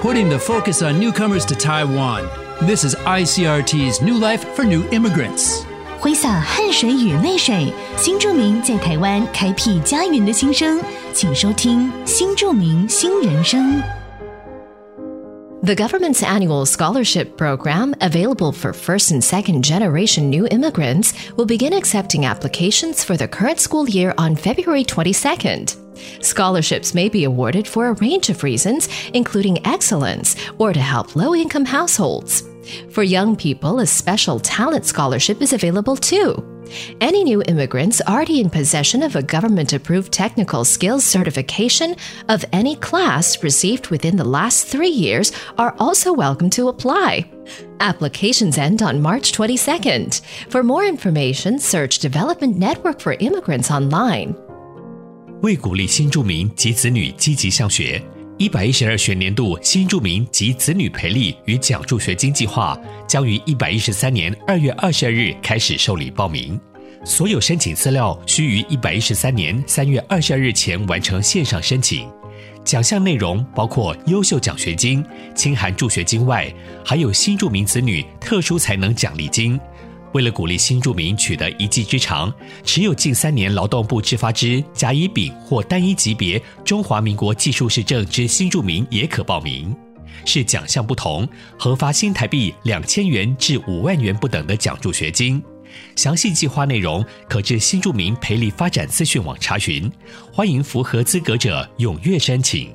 putting the focus on newcomers to Taiwan. This is ICRT's New Life for New Immigrants. 挥洒汗水与泪水，新住民在台湾开辟家园的心声，请收听《新住民新人生》。The government's annual scholarship program, available for first and second generation new immigrants, will begin accepting applications for the current school year on February 22nd. Scholarships may be awarded for a range of reasons, including excellence or to help low income households. For young people, a special talent scholarship is available too. Any new immigrants already in possession of a government approved technical skills certification of any class received within the last three years are also welcome to apply. Applications end on March 22nd. For more information, search Development Network for Immigrants online. 为鼓励新住民及子女积极向学，一百一十二学年度新住民及子女培力与奖助学金计划将于一百一十三年二月二十二日开始受理报名。所有申请资料需于一百一十三年三月二十二日前完成线上申请。奖项内容包括优秀奖学金、清函助学金外，还有新住民子女特殊才能奖励金。为了鼓励新住民取得一技之长，持有近三年劳动部制发之甲乙丙或单一级别中华民国技术士证之新住民也可报名。是奖项不同，核发新台币两千元至五万元不等的奖助学金。详细计划内容可至新住民培力发展资讯网查询。欢迎符合资格者踊跃申请。